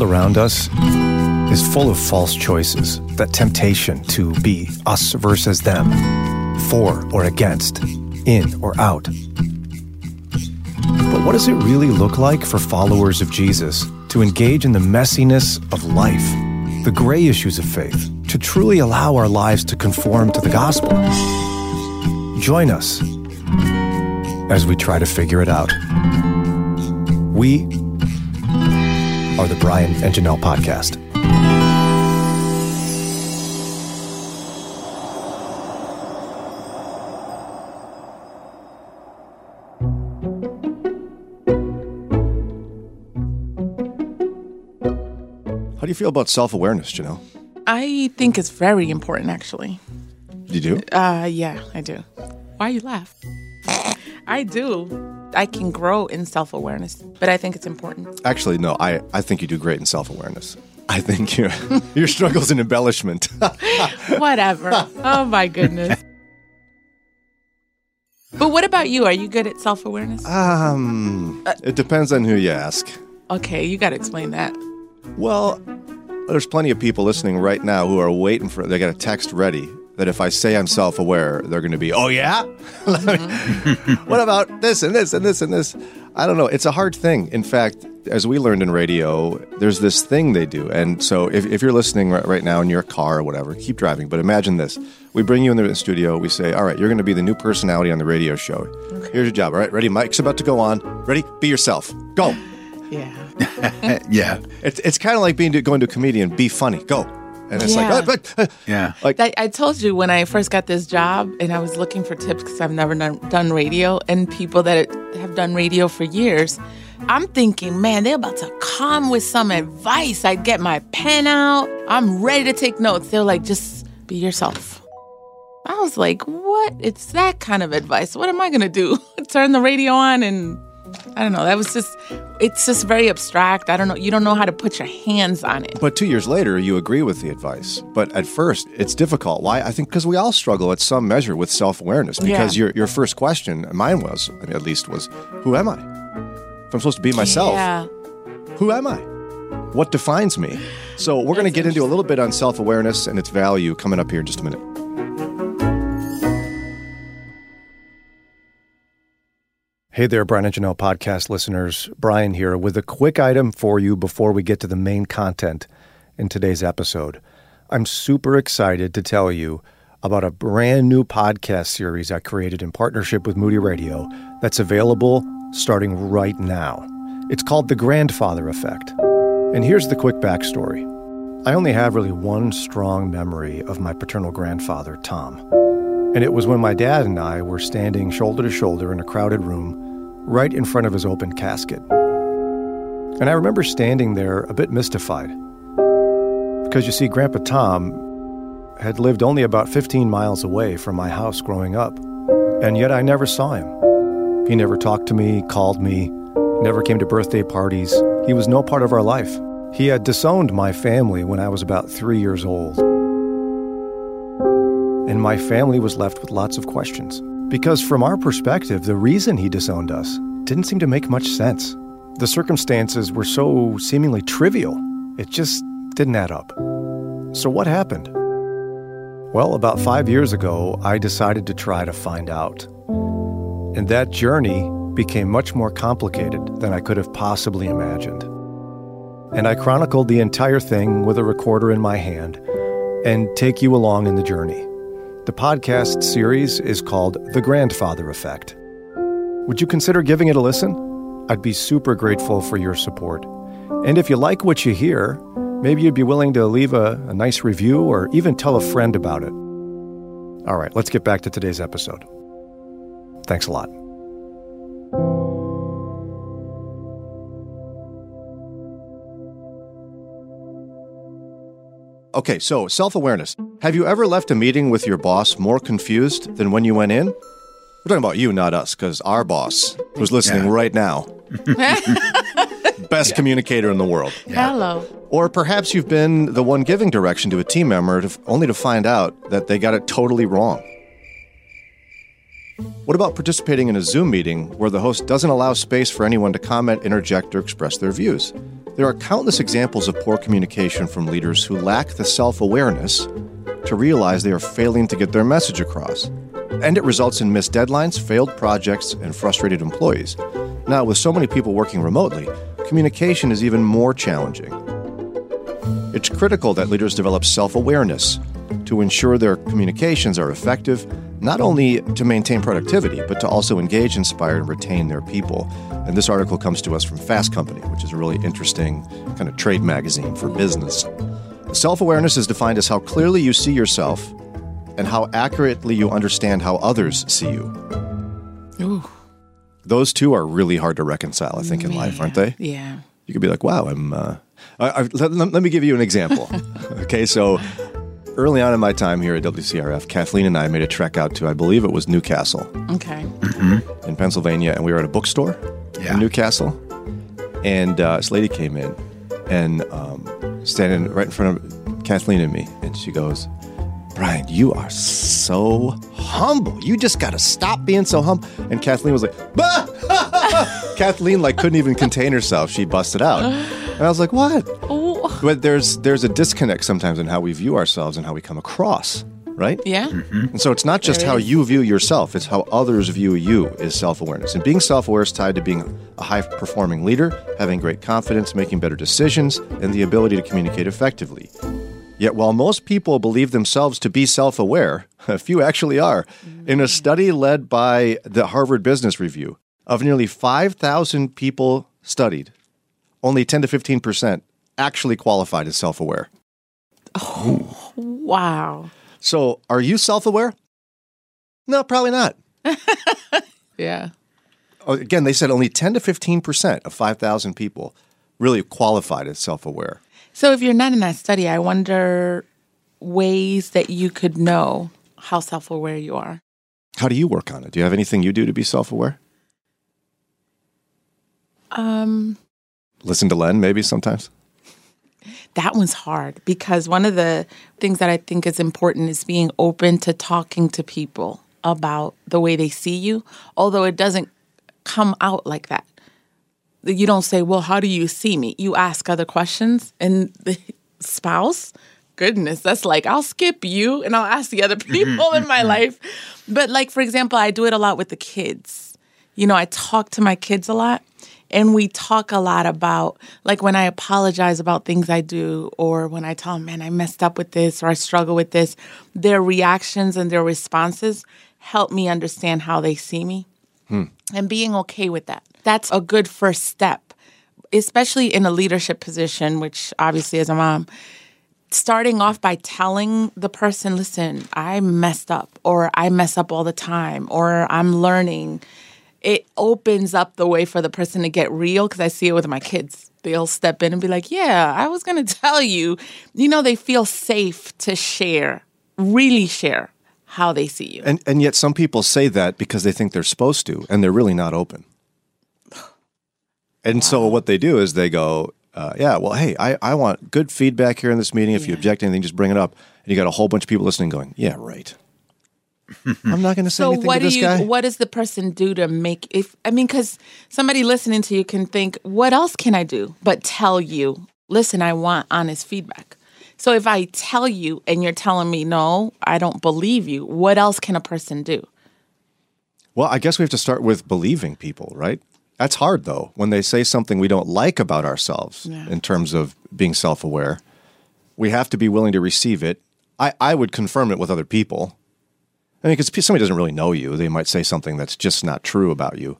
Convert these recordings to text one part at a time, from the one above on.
World around us is full of false choices, that temptation to be us versus them, for or against, in or out. But what does it really look like for followers of Jesus to engage in the messiness of life, the gray issues of faith, to truly allow our lives to conform to the gospel? Join us as we try to figure it out. We are the Brian and Janelle Podcast. How do you feel about self awareness, Janelle? I think it's very important, actually. You do? Uh, yeah, I do. Why you laugh? I do. I can grow in self awareness, but I think it's important. Actually, no. I, I think you do great in self awareness. I think your your struggles in embellishment. Whatever. oh my goodness. But what about you? Are you good at self awareness? um, it depends on who you ask. Okay, you got to explain that. Well, there's plenty of people listening right now who are waiting for. They got a text ready that if I say I'm self aware, they're going to be, oh yeah. Mm-hmm. what about this and this and this and this? I don't know. It's a hard thing. In fact, as we learned in radio, there's this thing they do. And so if, if you're listening right, right now in your car or whatever, keep driving. But imagine this. We bring you in the studio. We say, all right, you're going to be the new personality on the radio show. Here's your job. All right, ready? Mike's about to go on. Ready? Be yourself. Go. Yeah. yeah. It's, it's kind of like being to, going to a comedian. Be funny. Go. And it's Yeah. like, "Uh, but, uh," Yeah. like I, I told you when I first got this job and I was looking for tips because I've never done, done radio and people that have done radio for years. I'm thinking, man, they're about to come with some advice. I'd get my pen out. I'm ready to take notes. They're like, just be yourself. I was like, what? It's that kind of advice. What am I going to do? Turn the radio on and I don't know. That was just, it's just very abstract. I don't know. You don't know how to put your hands on it. But two years later, you agree with the advice. But at first, it's difficult. Why? I think because we all struggle at some measure with self awareness. Because Yeah. your, your first question, mine was, I mean, at least, was, who am I? If I'm supposed to be myself, Yeah. who am I? What defines me? So we're going to get into a little bit on self awareness and its value coming up here in just a minute. Hey there, Brian and Janelle podcast listeners. Brian here with a quick item for you before we get to the main content in today's episode. I'm super excited to tell you about a brand new podcast series I created in partnership with Moody Radio that's available starting right now. It's called The Grandfather Effect. And here's the quick backstory I only have really one strong memory of my paternal grandfather, Tom. And it was when my dad and I were standing shoulder to shoulder in a crowded room right in front of his open casket. And I remember standing there a bit mystified. Because you see, Grandpa Tom had lived only about 15 miles away from my house growing up, and yet I never saw him. He never talked to me, called me, never came to birthday parties. He was no part of our life. He had disowned my family when I was about three years old and my family was left with lots of questions. Because from our perspective, the reason he disowned us didn't seem to make much sense. The circumstances were so seemingly trivial, it just didn't add up. So, what happened? Well, about five years ago, I decided to try to find out. And that journey became much more complicated than I could have possibly imagined. And I chronicled the entire thing with a recorder in my hand and take you along in the journey. The podcast series is called The Grandfather Effect. Would you consider giving it a listen? I'd be super grateful for your support. And if you like what you hear, maybe you'd be willing to leave a, a nice review or even tell a friend about it. All right, let's get back to today's episode. Thanks a lot. Okay, so self awareness. Have you ever left a meeting with your boss more confused than when you went in? We're talking about you, not us, because our boss, who's listening Yeah. right now, best communicator in the world. Hello. Or perhaps you've been the one giving direction to a team member to, only to find out that they got it totally wrong. What about participating in a Zoom meeting where the host doesn't allow space for anyone to comment, interject, or express their views? There are countless examples of poor communication from leaders who lack the self awareness to realize they are failing to get their message across. And it results in missed deadlines, failed projects, and frustrated employees. Now, with so many people working remotely, communication is even more challenging. It's critical that leaders develop self awareness to ensure their communications are effective, not only to maintain productivity, but to also engage, inspire, and retain their people. And this article comes to us from Fast Company, which is a really interesting kind of trade magazine for business. Self awareness is defined as how clearly you see yourself and how accurately you understand how others see you. Ooh, Those two are really hard to reconcile, I think, in life, aren't they? Yeah. You could be like, wow, I'm. Uh, I, I, let- let me give you an example. okay, so early on in my time here at WCRF, Kathleen and I made a trek out to, I believe it was New Castle Okay. in Pennsylvania, and we were at a bookstore Yeah. in New Castle. And uh, this lady came in and um, standing right in front of Kathleen and me, and she goes, Brian, you are so humble. You just got to stop being so humble. And Kathleen was like, bah! Kathleen like couldn't even contain herself. She busted out, and I was like, "What?" But there's there's a disconnect sometimes in how we view ourselves and how we come across, right? yeah. Mm-hmm. And so it's not just There how is. you view yourself, it's how others view you is self awareness. And being self aware is tied to being a high performing leader, having great confidence, making better decisions, and the ability to communicate effectively. Yet while most people believe themselves to be self aware, a few actually are. In a mm. study led by the Harvard Business Review, of nearly 5,000 people studied, only 10 to 15% actually qualified as self aware. Oh, Wow. So are you self aware? No, probably not. Yeah. Oh, again, they said only 10 to 15% of 5,000 people really qualified as self aware. So if you're not in that study, I wonder ways that you could know how self aware you are. How do you work on it? Do you have anything you do to be self aware? Um, Listen to Len, maybe sometimes? That one's hard because one of the things that I think is important is being open to talking to people about the way they see you, although it doesn't come out like that. You don't say, Well, how do you see me? You ask other questions, and the spouse, goodness, that's like, I'll skip you and I'll ask the other mm-hmm, mm-hmm, people in my mm-hmm. life. But, like, for example, I do it a lot with the kids. You know, I talk to my kids a lot and we talk a lot about like when I apologize about things I do or when I tell them, man, I messed up with this or I struggle with this, their reactions and their responses help me understand how they see me hmm. and being okay with that. That's a good first step, especially in a leadership position, which obviously as a mom, starting off by telling the person, listen, I messed up, or I mess up all the time, or I'm learning. It opens up the way for the person to get real because I see it with my kids. They'll step in and be like, Yeah, I was going to tell you. You know, they feel safe to share, really share how they see you. And, and yet some people say that because they think they're supposed to, and they're really not open. And so what they do is they go, uh, yeah, well, hey, I, I want good feedback here in this meeting. If you object to anything, just bring it up. And you got a whole bunch of people listening going, yeah, right. I'm not going to say So anything what to do this you? guy. What does the person do to make? If I mean, because somebody listening to you can think, what else can I do? But tell you, listen, I want honest feedback. So if I tell you and you're telling me no, I don't believe you. What else can a person do? Well, I guess we have to start with believing people, right? That's hard though. When they say something we don't like about ourselves Yeah. in terms of being self aware, we have to be willing to receive it. I, I would confirm it with other people. I mean, because somebody doesn't really know you, they might say something that's just not true about you.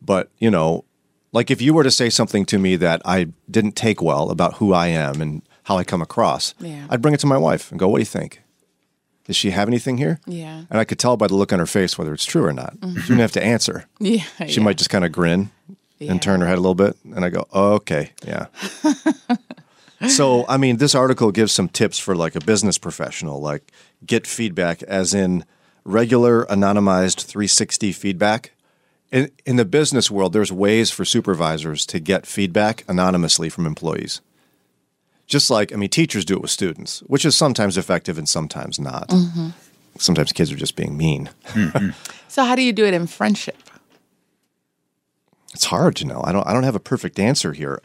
But, you know, like if you were to say something to me that I didn't take well about who I am and how I come across, Yeah. I'd bring it to my wife and go, What do you think? Does she have anything here? Yeah. And I could tell by the look on her face whether it's true or not. Mm-hmm. She didn't have to answer. Yeah, She might just kind of grin Yeah. and turn her head a little bit. And I go, oh, okay, yeah. so, I mean, this article gives some tips for like a business professional, like get feedback, as in regular anonymized 360 feedback. In, in the business world, there's ways for supervisors to get feedback anonymously from employees. Just like, I mean, teachers do it with students, which is sometimes effective and sometimes not. Mm-hmm. Sometimes kids are just being mean. Mm-hmm. So how do you do it in friendship? It's hard to know. I don't. I don't have a perfect answer here.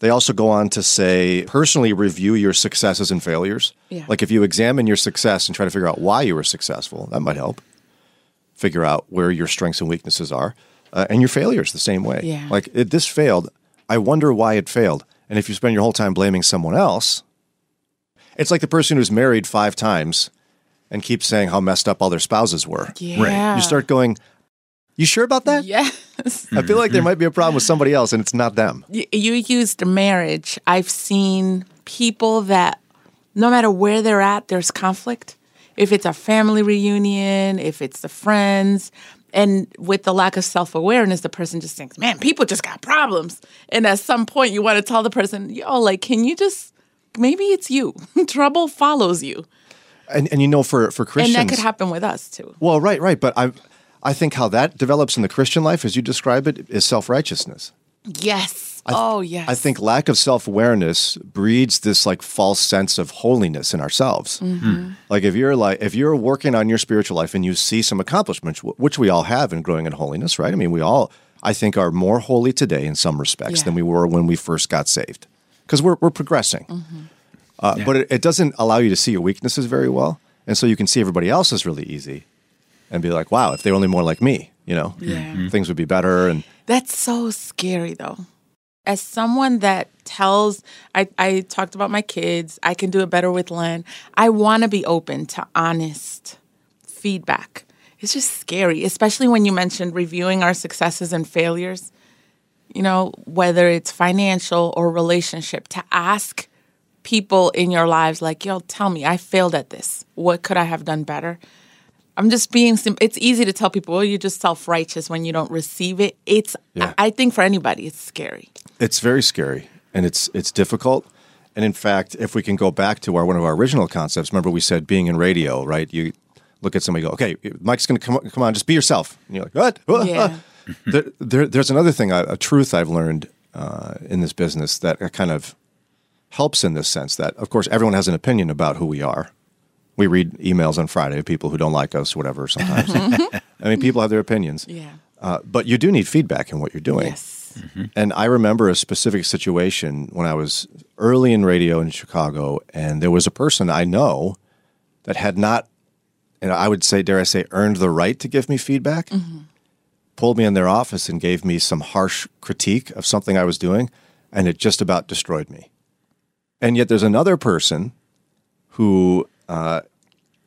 They also go on to say personally review your successes and failures. Yeah. Like if you examine your success and try to figure out why you were successful, that might help. Figure out where your strengths and weaknesses are, uh, and your failures the same way. Yeah. Like it, this failed. I wonder why it failed. And if you spend your whole time blaming someone else, it's like the person who's married five times and keeps saying how messed up all their spouses were. Yeah. You start going, "You sure about that?" Yes. I feel like there might be a problem with somebody else, and it's not them. you, you used marriage. I've seen people that no matter where they're at, there's conflict. If it's a family reunion, if it's the friends, and with the lack of self awareness, the person just thinks, man, people just got problems. And at some point, you want to tell the person, yo, like, can you just, maybe it's you. Trouble follows you. And and you know, for for Christians, And that could happen with us too. Well, right, right. But I, I think how that develops in the Christian life, as you describe it, is self righteousness. Yes. oh, yes. I think lack of self awareness breeds this like false sense of holiness in ourselves. Mm-hmm. Like if you're like if you're working on your spiritual life and you see some accomplishments, which we all have in growing in holiness, right? I mean, we all I think are more holy today in some respects Yeah. than we were when we first got saved because we're we're progressing. Mm-hmm. Uh, But it, it doesn't allow you to see your weaknesses very well, and so you can see everybody else's really easy, and be like, "Wow, if they were only more like me, you know, Yeah. Mm-hmm. things would be better." And That's so scary, though. As someone that tells, I, I talked about my kids, I can do it better with Len. I want to be open to honest feedback. It's just scary, especially when you mentioned reviewing our successes and failures. You know, whether it's financial or relationship, to ask people in your lives, like, yo, tell me, I failed at this. What could I have done better? I'm just being sim- it's easy to tell people, well, you're just self-righteous when you don't receive it. It's Yeah. I, I think for anybody it's scary. It's very scary and it's it's difficult. And in fact, if we can go back to our one of our original concepts, remember we said being in radio, right? You look at somebody, go, okay, Mike's going to come come on, just be yourself. And you're like, what? Yeah. there, there, there's another thing, a, a truth I've learned uh, in this business that kind of helps in this sense. That of course everyone has an opinion about who we are. We read emails on Friday of people who don't like us, whatever. Sometimes, mm-hmm. I mean, people have their opinions. Yeah. Uh, but you do need feedback in what you're doing. Yes. Mm-hmm. And I remember a specific situation when I was early in radio in Chicago, and there was a person I know that had not, and I would say, dare I say, earned the right to give me feedback, mm-hmm. pulled me in their office and gave me some harsh critique of something I was doing, and it just about destroyed me. And yet there's another person who uh,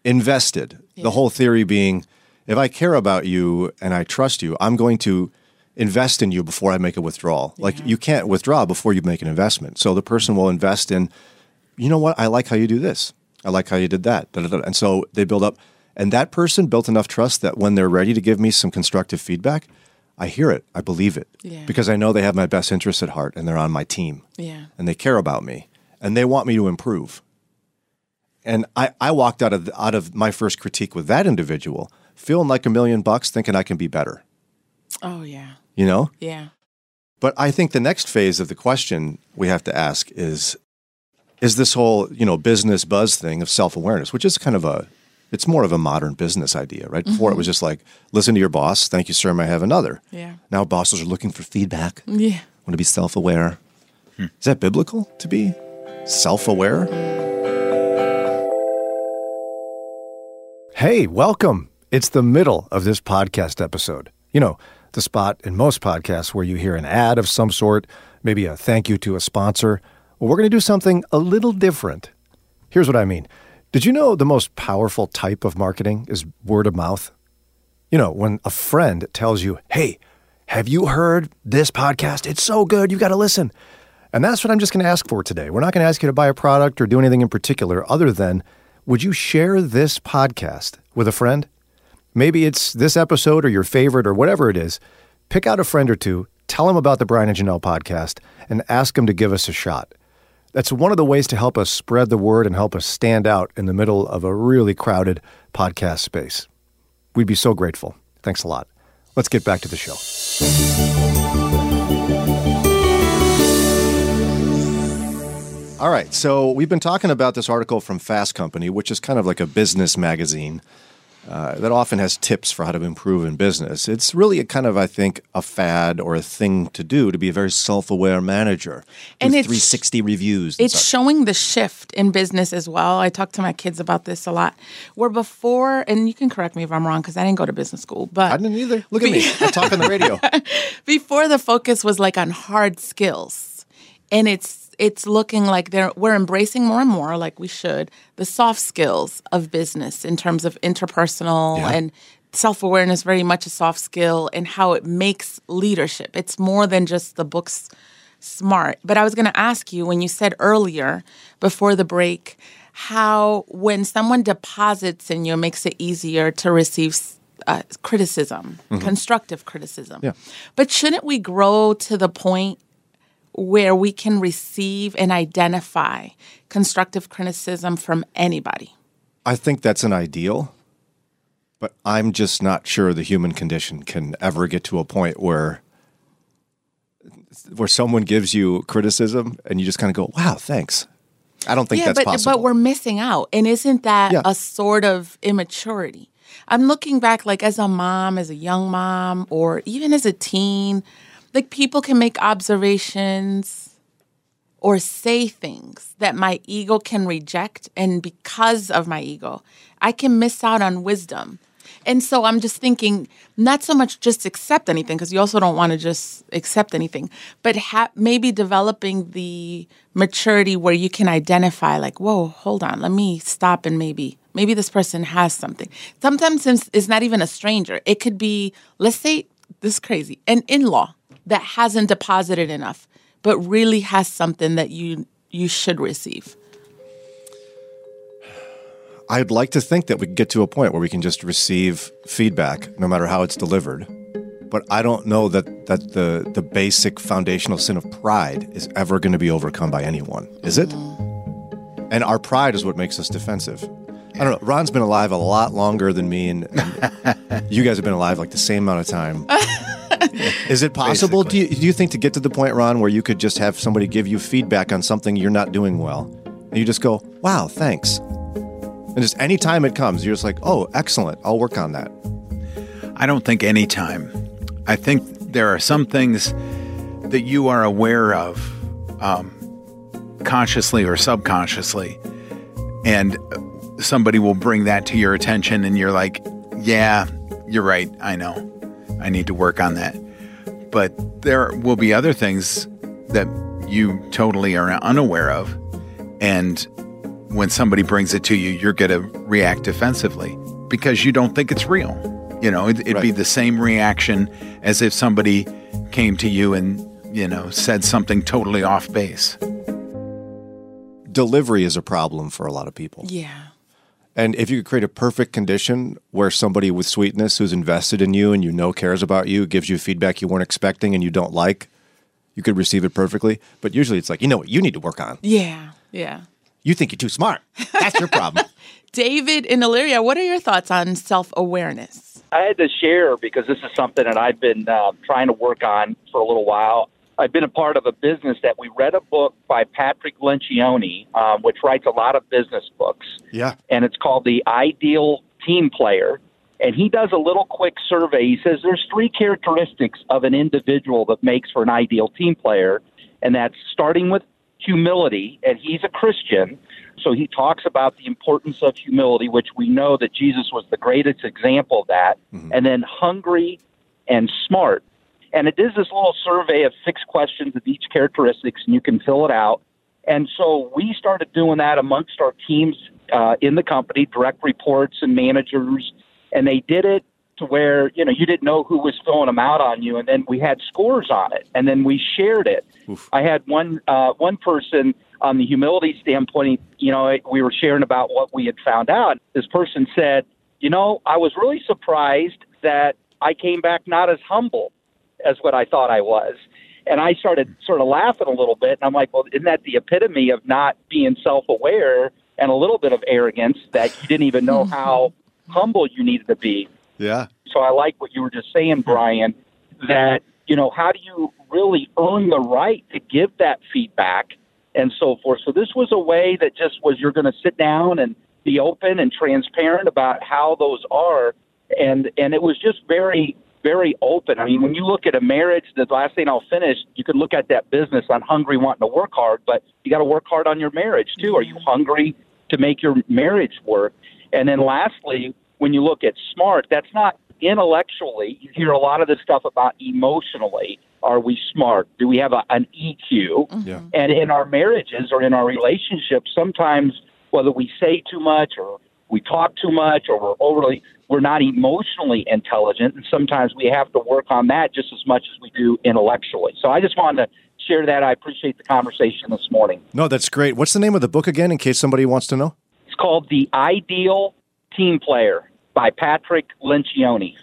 invested. The whole theory being, if I care about you and I trust you, I'm going to invest in you before I make a withdrawal. Like you can't withdraw before you make an investment. So the person will invest in, you know what? I like how you do this. I like how you did that. Da, da, da. And so they build up. And that person built enough trust that when they're ready to give me some constructive feedback, I hear it. I believe it. Yeah. Because I know they have my best interests at heart and they're on my team Yeah. and they care about me and they want me to improve. And I, I walked out of out of my first critique with that individual feeling like a million bucks, thinking I can be better. Oh yeah. You know? Yeah. But I think the next phase of the question we have to ask is is this whole, you know, business buzz thing of self-awareness, which is kind of a it's more of a modern business idea, right? Before it was mm-hmm. just like, listen to your boss, thank you, sir, may I have another. Yeah. Now bosses are looking for feedback, Yeah. want to be self-aware. Hmm. Is that biblical to be self-aware? Mm. Hey, welcome. It's the middle of this podcast episode. You know, the spot in most podcasts where you hear an ad of some sort, maybe a thank you to a sponsor. Well, we're going to do something a little different. Here's what I mean. Did you know the most powerful type of marketing is word of mouth? You know, when a friend tells you, hey, have you heard this podcast? It's so good. You've got to listen. And that's what I'm just going to ask for today. We're not going to ask you to buy a product or do anything in particular other than would you share this podcast with a friend? Maybe it's this episode or your favorite or whatever it is. Pick out a friend or two, tell them about the Brian and Janelle podcast, and ask them to give us a shot. That's one of the ways to help us spread the word and help us stand out in the middle of a really crowded podcast space. We'd be so grateful. Thanks a lot. Let's get back to the show. All right. So we've been talking about this article from Fast Company, which is kind of like a business magazine. uh, that often has tips for how to improve in business. It's really a kind of, I think, a fad or a thing to do to be a very self-aware manager. And it's- 360 reviews. It's showing the shift in business as well. I talk to my kids about this a lot. Where before, and you can correct me if I'm wrong because I didn't go to business school, but I didn't either. Look at me. I talk on the radio. before the focus was like on hard skills and it's it's looking like they're we're embracing more and more like we should the soft skills of business in terms of interpersonal Yeah. and self-awareness very much a soft skill and how it makes leadership it's more than just the books smart but i was going to ask you when you said earlier before the break how when someone deposits in you it makes it easier to receive uh, criticism constructive criticism Yeah. but shouldn't we grow to the point where we can receive and identify constructive criticism from anybody? I think that's an ideal, but I'm just not sure the human condition can ever get to a point where where someone gives you criticism and you just kind of go, "Wow, thanks." I don't think yeah, that's but possible. but we're missing out, and isn't that Yeah. a sort of immaturity? I'm looking back, like as a mom, as a young mom, or even as a teen, like people can make observations or say things that my ego can reject, and because of my ego, I can miss out on wisdom. And so I'm just thinking, not so much just accept anything, because you also don't want to just accept anything, but ha- maybe developing the maturity where you can identify, like, whoa, hold on, let me stop and maybe, maybe this person has something. Sometimes it's not even a stranger. It could be, let's say, this is crazy, an in law that hasn't deposited enough, but really has something that you you should receive. I'd like to think that we get to a point where we can just receive feedback, no matter how it's delivered. But I don't know that, that the, the basic foundational sin of pride is ever going to be overcome by anyone, is it? And our pride is what makes us defensive. I don't know. Ron's been alive a lot longer than me, and, and you guys have been alive like the same amount of time. Is it possible? Do you, do you think to get to the point, Ron, where you could just have somebody give you feedback on something you're not doing well, and you just go, "Wow, thanks," and just any time it comes, you're just like, "Oh, excellent, I'll work on that." I don't think any time. I think there are some things that you are aware of, um, consciously or subconsciously, and somebody will bring that to your attention, and you're like, "Yeah, you're right. I know. I need to work on that." But there will be other things that you totally are unaware of, and when somebody brings it to you, you're going to react defensively because you don't think it's real. You know, it, it'd be the same reaction as if somebody came to you and, you know, said something totally off base. Delivery is a problem for a lot of people. Yeah. And if you could create a perfect condition where somebody with sweetness who's invested in you and you know cares about you, gives you feedback you weren't expecting and you don't like, you could receive it perfectly. But usually it's like, you know what you need to work on. Yeah. Yeah. You think you're too smart. That's your problem. David and Illyria, what are your thoughts on self awareness? I had to share because this is something that I've been uh, trying to work on for a little while. I've been a part of a business that we read a book by Patrick Lencioni, um, which writes a lot of business books, yeah. and it's called The Ideal Team Player. And he does a little quick survey. He says there's three characteristics of an individual that makes for an ideal team player, and that's starting with humility, and he's a Christian. So he talks about the importance of humility, which we know that Jesus was the greatest example of that, and then hungry and smart. And it is this little survey of six questions of each characteristics, and you can fill it out. And so we started doing that amongst our teams uh, in the company, direct reports and managers, and they did it to where you know you didn't know who was filling them out on you, and then we had scores on it, and then we shared it. I had one uh, one person on the humility standpoint. You know, we were sharing about what we had found out. This person said, "You know, I was really surprised that I came back not as humble as what I thought I was." And I started sort of laughing a little bit, and I'm like, "Well, isn't that the epitome of not being self-aware and a little bit of arrogance that you didn't even know how humble you needed to be?" Yeah. So I like what you were just saying, Brian, that, you know, how do you really earn the right to give that feedback and so forth? So this was a way that just was you're going to sit down and be open and transparent about how those are, and and it was just very very open. I mean, when you look at a marriage, the last thing I'll finish, you can look at that business on hungry, wanting to work hard, but you got to work hard on your marriage too. Are you mm-hmm. hungry to make your marriage work? And then lastly, when you look at smart, that's not intellectually. You hear a lot of this stuff about emotionally. Are we smart? Do we have a, an EQ? Mm-hmm. Yeah. And in our marriages or in our relationships, sometimes whether we say too much or we talk too much or we're overly we're not emotionally intelligent and sometimes we have to work on that just as much as we do intellectually so i just wanted to share that i appreciate the conversation this morning No, that's great. What's the name of the book again, in case somebody wants to know? it's called the ideal team player by patrick lencioni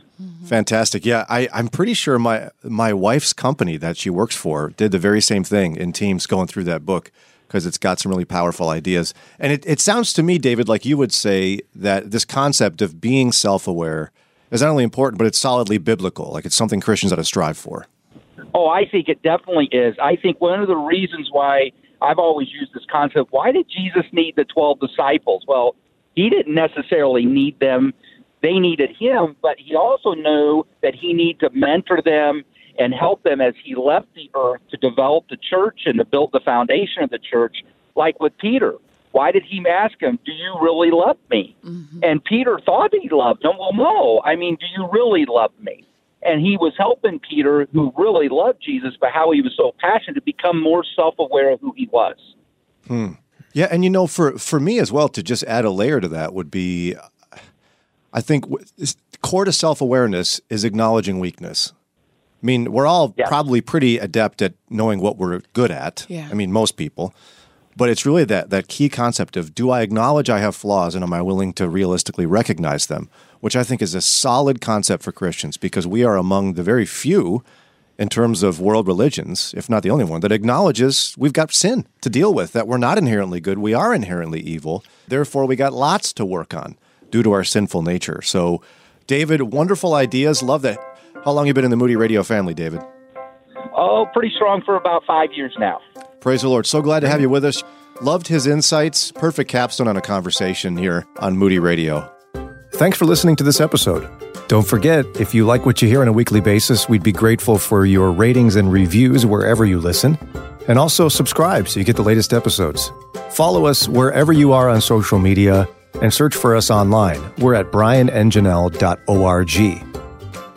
Fantastic. Yeah, I, I'm pretty sure my my wife's company that she works for did the very same thing in teams going through that book because it's got some really powerful ideas. And it, it sounds to me, David, like you would say that this concept of being self aware is not only important, but it's solidly biblical. Like it's something Christians ought to strive for. Oh, I think it definitely is. I think one of the reasons why I've always used this concept why did Jesus need the 12 disciples? Well, he didn't necessarily need them, they needed him, but he also knew that he needed to mentor them and help them as he left the earth to develop the church and to build the foundation of the church, like with Peter. Why did he ask him, Do you really love me? Mm-hmm. And Peter thought he loved him. Well, no. I mean, do you really love me? and he was helping Peter, who really loved Jesus, but how he was so passionate to become more self-aware of who he was. Hmm. Yeah, and you know, for for me as well, to just add a layer to that would be, I think, core to self awareness is acknowledging weakness. I mean, we're all Yeah. probably pretty adept at knowing what we're good at. Yeah. I mean, most people, but it's really that that key concept of do I acknowledge I have flaws and am I willing to realistically recognize them, which I think is a solid concept for Christians because we are among the very few in terms of world religions, if not the only one, that acknowledges we've got sin to deal with, that we're not inherently good, we are inherently evil. Therefore, we got lots to work on due to our sinful nature. So, David, wonderful ideas. Love that. How long you been in the Moody Radio family, David? Oh, pretty strong for about five years now. Praise the Lord. So glad to have you with us. Loved his insights. Perfect capstone on a conversation here on Moody Radio. Thanks for listening to this episode. Don't forget, if you like what you hear on a weekly basis, we'd be grateful for your ratings and reviews wherever you listen. And also subscribe so you get the latest episodes. Follow us wherever you are on social media and search for us online. We're at brianandjanelle.org.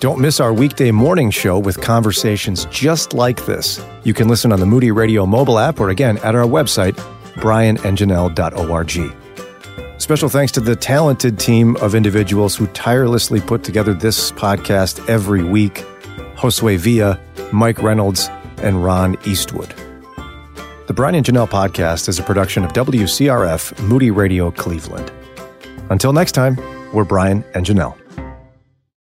Don't miss our weekday morning show with conversations just like this. You can listen on the Moody Radio mobile app or again at our website, brianandjanelle.org. Special thanks to the talented team of individuals who tirelessly put together this podcast every week Josue Villa, Mike Reynolds, and Ron Eastwood. The Brian and Janelle podcast is a production of WCRF Moody Radio Cleveland. Until next time, we're Brian and Janelle.